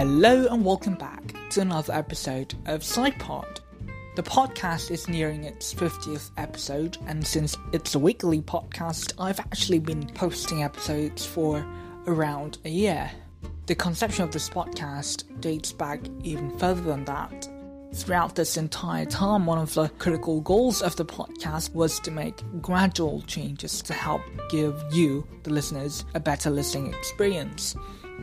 Hello and welcome back to another episode of SciPod. The podcast is nearing its 50th episode, and since it's a weekly podcast, I've actually been posting episodes for around a year. The conception of this podcast dates back even further than that. Throughout this entire time, one of the critical goals of the podcast was to make gradual changes to help give you, the listeners, a better listening experience.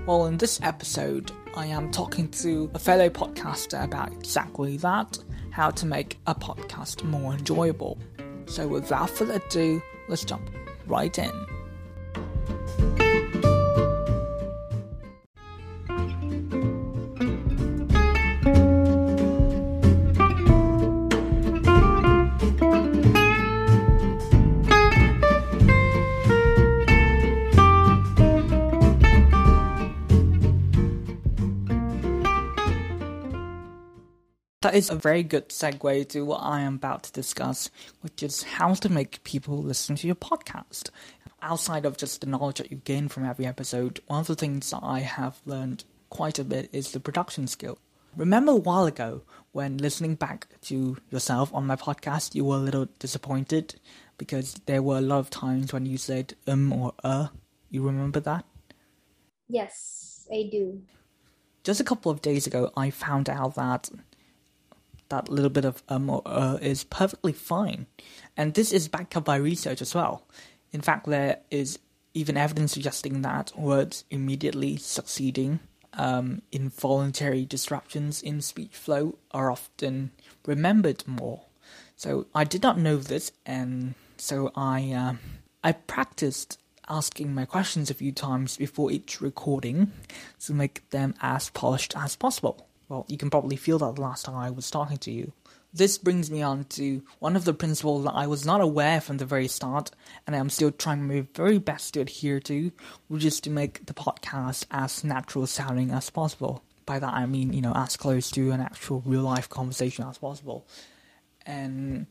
Well, in this episode, I am talking to a fellow podcaster about exactly that how to make a podcast more enjoyable. So, without further ado, let's jump right in. That is a very good segue to what I am about to discuss, which is how to make people listen to your podcast. Outside of just the knowledge that you gain from every episode, one of the things that I have learned quite a bit is the production skill. Remember a while ago when listening back to yourself on my podcast, you were a little disappointed because there were a lot of times when you said um or uh. You remember that? Yes, I do. Just a couple of days ago, I found out that that little bit of um uh is perfectly fine. And this is backed up by research as well. In fact, there is even evidence suggesting that words immediately succeeding um, involuntary disruptions in speech flow are often remembered more. So I did not know this, and so I uh, I practiced asking my questions a few times before each recording to make them as polished as possible. Well, you can probably feel that the last time I was talking to you. This brings me on to one of the principles that I was not aware from the very start, and I'm still trying my very best to adhere to, which is to make the podcast as natural sounding as possible. By that I mean, you know, as close to an actual real life conversation as possible. And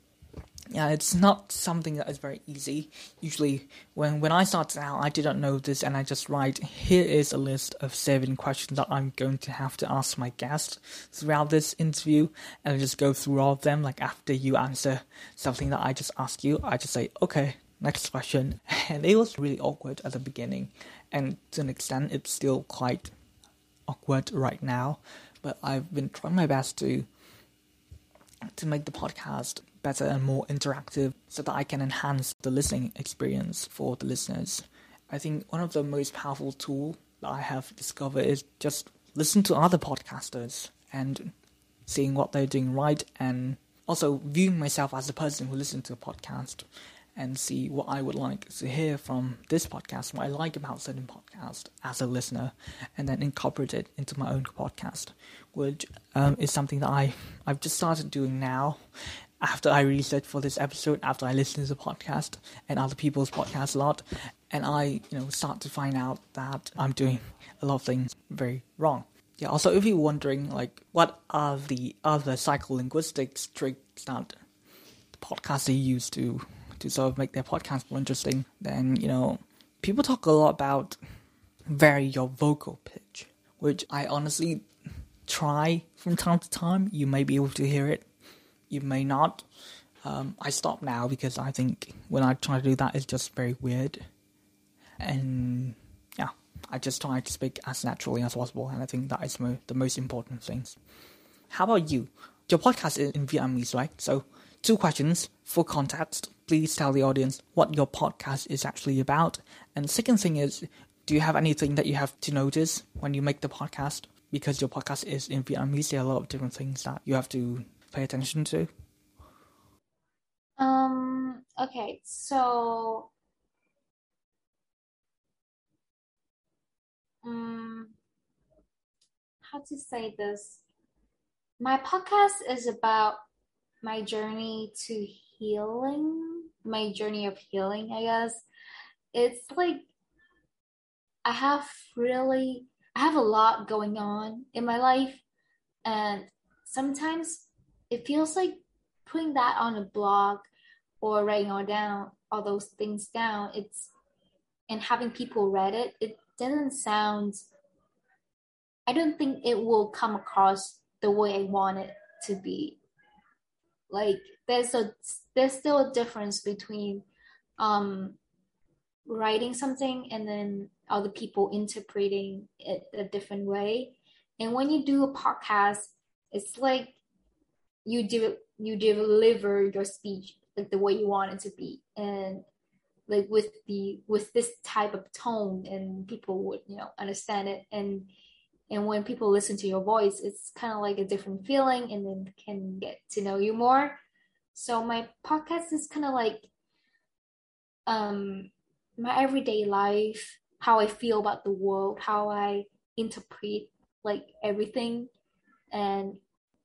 yeah, it's not something that is very easy. Usually, when when I started out, I didn't know this, and I just write here is a list of seven questions that I'm going to have to ask my guest throughout this interview, and I just go through all of them. Like after you answer something that I just ask you, I just say okay, next question, and it was really awkward at the beginning, and to an extent, it's still quite awkward right now. But I've been trying my best to to make the podcast better and more interactive so that I can enhance the listening experience for the listeners. I think one of the most powerful tools that I have discovered is just listen to other podcasters and seeing what they're doing right and also viewing myself as a person who listens to a podcast and see what I would like to hear from this podcast, what I like about certain podcast as a listener, and then incorporate it into my own podcast, which um, is something that I I've just started doing now. After I researched for this episode, after I listen to the podcast and other people's podcasts a lot, and I you know start to find out that I'm doing a lot of things very wrong. Yeah. Also, if you're wondering like what are the other psycholinguistics tricks that the podcaster use to to sort of make their podcast more interesting, then you know people talk a lot about vary your vocal pitch, which I honestly try from time to time. You may be able to hear it, you may not. Um, I stop now because I think when I try to do that, it's just very weird, and yeah, I just try to speak as naturally as possible, and I think that is mo- the most important things. How about you? Your podcast is in Vietnamese, right? So, two questions for context please tell the audience what your podcast is actually about. And second thing is, do you have anything that you have to notice when you make the podcast? Because your podcast is in Vietnamese, there are a lot of different things that you have to pay attention to. Um. Okay. So. Um. How to say this? My podcast is about my journey to healing, my journey of healing, I guess. It's like I have really I have a lot going on in my life and sometimes it feels like putting that on a blog or writing all down all those things down it's and having people read it it doesn't sound I don't think it will come across the way I want it to be. Like there's a there's still a difference between um writing something and then other people interpreting it a different way. And when you do a podcast, it's like you do you deliver your speech like the way you want it to be. And like with the with this type of tone and people would you know understand it. And and when people listen to your voice it's kind of like a different feeling and then can get to know you more. So my podcast is kind of like um my everyday life how i feel about the world how i interpret like everything. And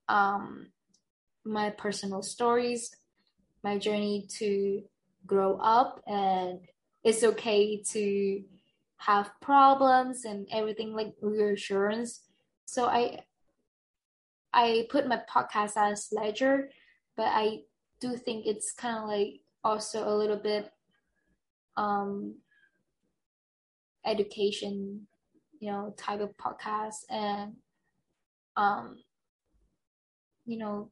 um my personal stories my journey to grow up and it's okay to have problems and everything like reassurance. So i i put my podcast as ledger but i do think it's kind of like also a little bit um education you know type of podcast and um you know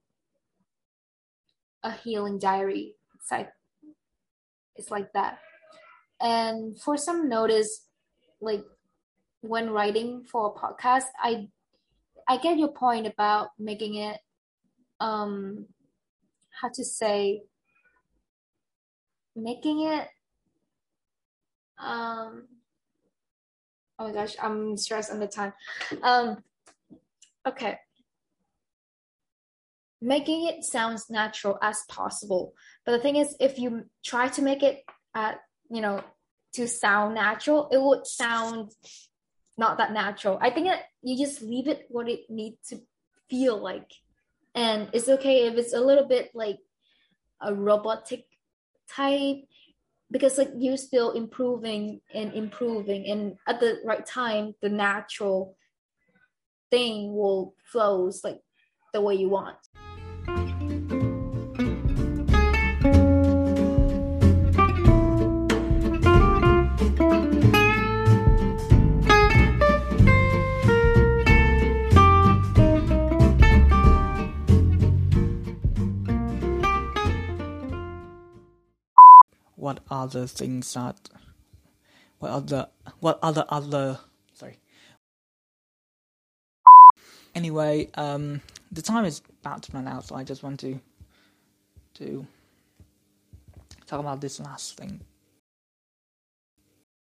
a healing diary. It's like it's like that. And for some notice like when writing for a podcast i i get your point about making it um how to say making it um oh my gosh i'm stressed on the time. Um okay making it sounds natural as possible. But the thing is if you try to make it at you know to sound natural it would sound not that natural. I think that you just leave it what it needs to feel like. And it's okay if it's a little bit like a robotic type because like you're still improving and improving. And at the right time the natural thing will flows like the way you want other things that what other what other other sorry. Anyway um the time is about to run out so i just want to to talk about this last thing